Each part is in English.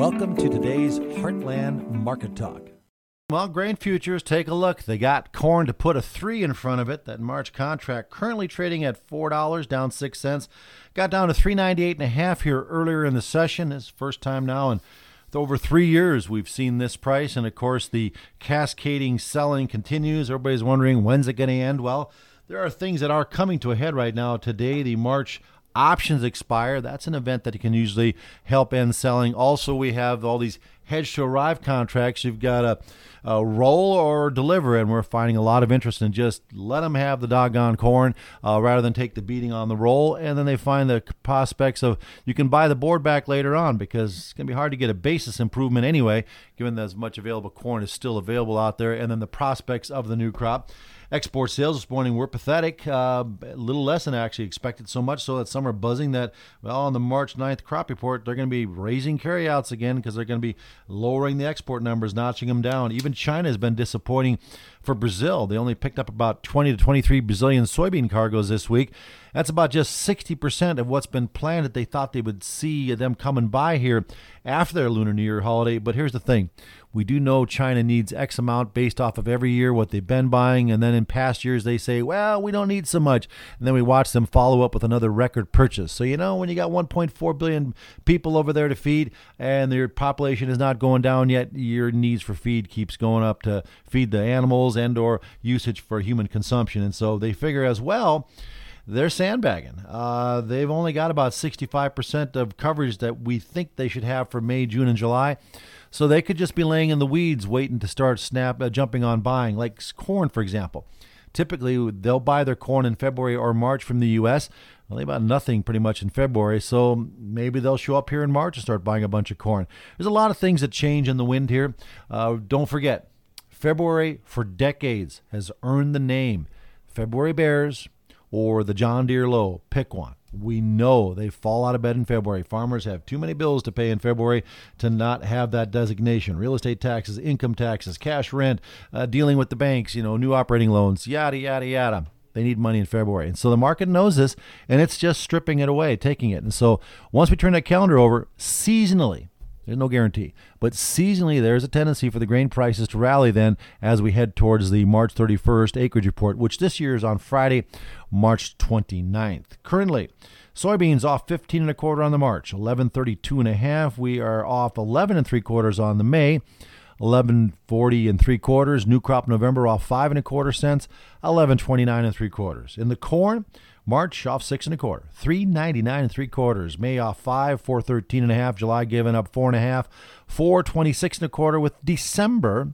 Welcome to today's Heartland Market Talk. Well, grain futures, take a look. They got corn to put a three in front of it. That March contract currently trading at four dollars, down six cents. Got down to three ninety eight and a half here earlier in the session. It's first time now in over three years we've seen this price, and of course the cascading selling continues. Everybody's wondering when's it going to end. Well, there are things that are coming to a head right now. Today, the March options expire. That's an event that can usually help end selling. Also, we have all these hedge to arrive contracts. You've got a, a, roll or deliver, and we're finding a lot of interest in just let them have the doggone corn uh, rather than take the beating on the roll. And then they find the prospects of you can buy the board back later on because it's going to be hard to get a basis improvement anyway, given that as much available corn is still available out there. And then the prospects of the new crop. Export sales this morning were pathetic, uh, a little less than I actually expected, so much so that some are buzzing that, well, on the March 9th crop report, they're going to be raising carryouts again because they're going to be lowering the export numbers, notching them down. Even China has been disappointing for Brazil. They only picked up about 20 to 23 Brazilian soybean cargoes this week. That's about just 60% of what's been planned that they thought they would see them coming by here after their Lunar New Year holiday. But here's the thing we do know China needs X amount based off of every year what they've been buying. And then in past years, they say, well, we don't need so much. And then we watch them follow up with another record purchase. So, you know, when you got 1.4 billion people over there to feed and their population is not going down yet, your needs for feed keeps going up to feed the animals and or usage for human consumption. And so they figure as well, they're sandbagging. Uh, they've only got about 65% of coverage that we think they should have for May, June, and July. So they could just be laying in the weeds waiting to start snap uh, jumping on buying, like corn, for example. Typically, they'll buy their corn in February or March from the U.S. Well, they bought nothing pretty much in February, so maybe they'll show up here in March and start buying a bunch of corn. There's a lot of things that change in the wind here. Uh, don't forget, February for decades has earned the name February Bears or the John Deere Low. Pick one. We know they fall out of bed in February. Farmers have too many bills to pay in February to not have that designation. Real estate taxes, income taxes, cash rent, uh, dealing with the banks, you know, new operating loans, yada, yada, yada. They need money in February. And so the market knows this, and it's just stripping it away, taking it. And so once we turn that calendar over, seasonally, there's no guarantee. But seasonally, there's a tendency for the grain prices to rally then as we head towards the March 31st acreage report, which this year is on Friday, March 29th. Currently, soybeans off 15 and a quarter on the March, 1132 and a half. We are off 11 and three quarters on the May. 1140 and three quarters. New crop November off five and a quarter cents. 1129 and three quarters. In the corn, March off six and a quarter, three ninety nine and three quarters. May off five, four thirteen and a half. July giving up four and a half, four twenty six and a quarter. With December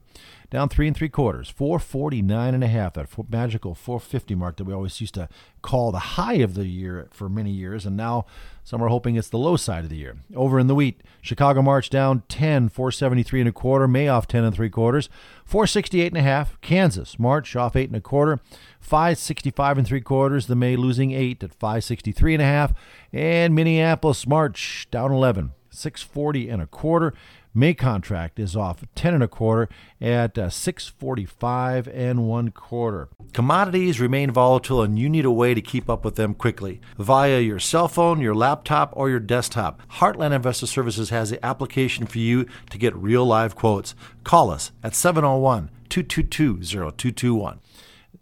down three and three quarters, 449 and a half, that magical 450 mark that we always used to call the high of the year for many years, and now some are hoping it's the low side of the year. Over in the wheat, Chicago March down 10, 473 and a quarter, May off 10 and three quarters, 468 and a half. Kansas March off eight and a quarter, 565 and three quarters. The May losing eight at 563 and a half, and Minneapolis March down 11, 640 and a quarter. May contract is off 10 and a quarter at uh, 645 and one quarter. Commodities remain volatile and you need a way to keep up with them quickly via your cell phone, your laptop, or your desktop. Heartland Investor Services has the application for you to get real live quotes. Call us at 701 222 0221.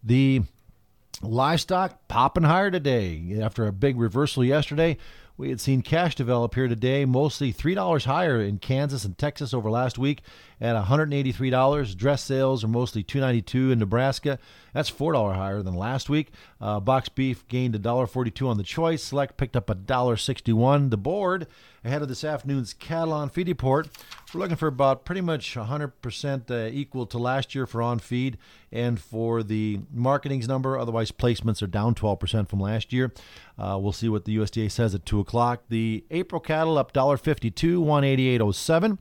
The livestock popping higher today after a big reversal yesterday. We had seen cash develop here today, mostly $3 higher in Kansas and Texas over last week at $183. Dress sales are mostly $292 in Nebraska. That's $4 higher than last week. Uh, box beef gained $1.42 on the choice. Select picked up $1.61. The board ahead of this afternoon's cattle on feed report. We're looking for about pretty much 100% uh, equal to last year for on feed and for the marketing's number. Otherwise, placements are down 12% from last year. Uh, we'll see what the USDA says at 2 o'clock. The April cattle up $1.52, 188.07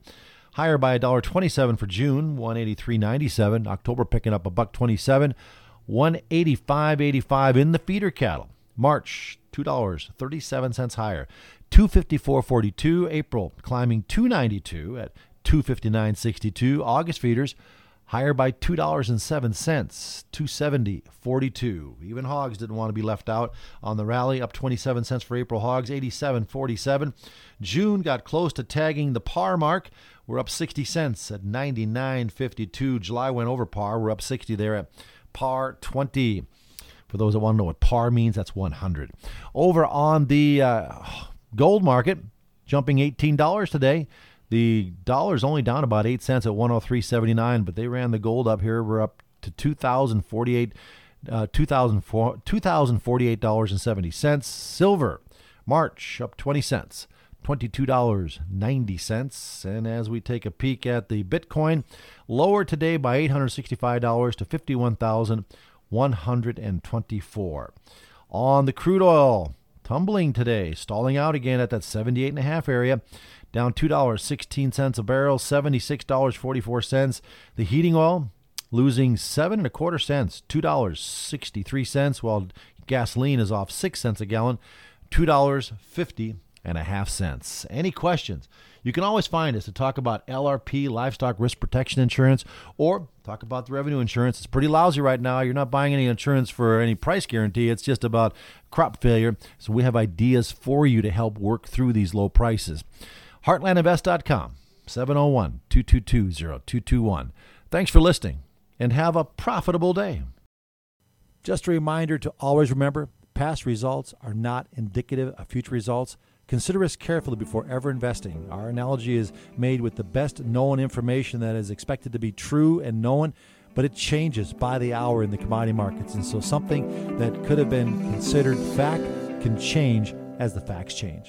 higher by $1.27 for June, 183.97. October picking up a buck 27, 185.85 in the feeder cattle. March $2.37 higher, 254.42. April climbing 292 at 259.62. August feeders higher by $2.07, 270.42. Even hogs didn't want to be left out on the rally, up 27 cents for April hogs, 87.47. June got close to tagging the par mark. We're up 60 cents at 99.52. July went over par. We're up 60 there at par 20. For those that want to know what par means, that's 100. Over on the uh, gold market, jumping $18 today. The dollar's only down about 8 cents at 103.79, but they ran the gold up here. We're up to 2048 uh, $2,048.70. Silver, March up 20 cents, $22.90. And as we take a peek at the Bitcoin, lower today by $865 to 51,124. On the crude oil, tumbling today, stalling out again at that 78.5 area down $2.16 a barrel, $76.44. The heating oil losing seven and a quarter cents, $2.63, while gasoline is off six cents a gallon, $2.50 and a half cents. Any questions? You can always find us to talk about LRP, livestock risk protection insurance, or talk about the revenue insurance. It's pretty lousy right now. You're not buying any insurance for any price guarantee. It's just about crop failure. So we have ideas for you to help work through these low prices. HeartlandInvest.com, 701 222 0221. Thanks for listening and have a profitable day. Just a reminder to always remember past results are not indicative of future results. Consider us carefully before ever investing. Our analogy is made with the best known information that is expected to be true and known, but it changes by the hour in the commodity markets. And so something that could have been considered fact can change as the facts change.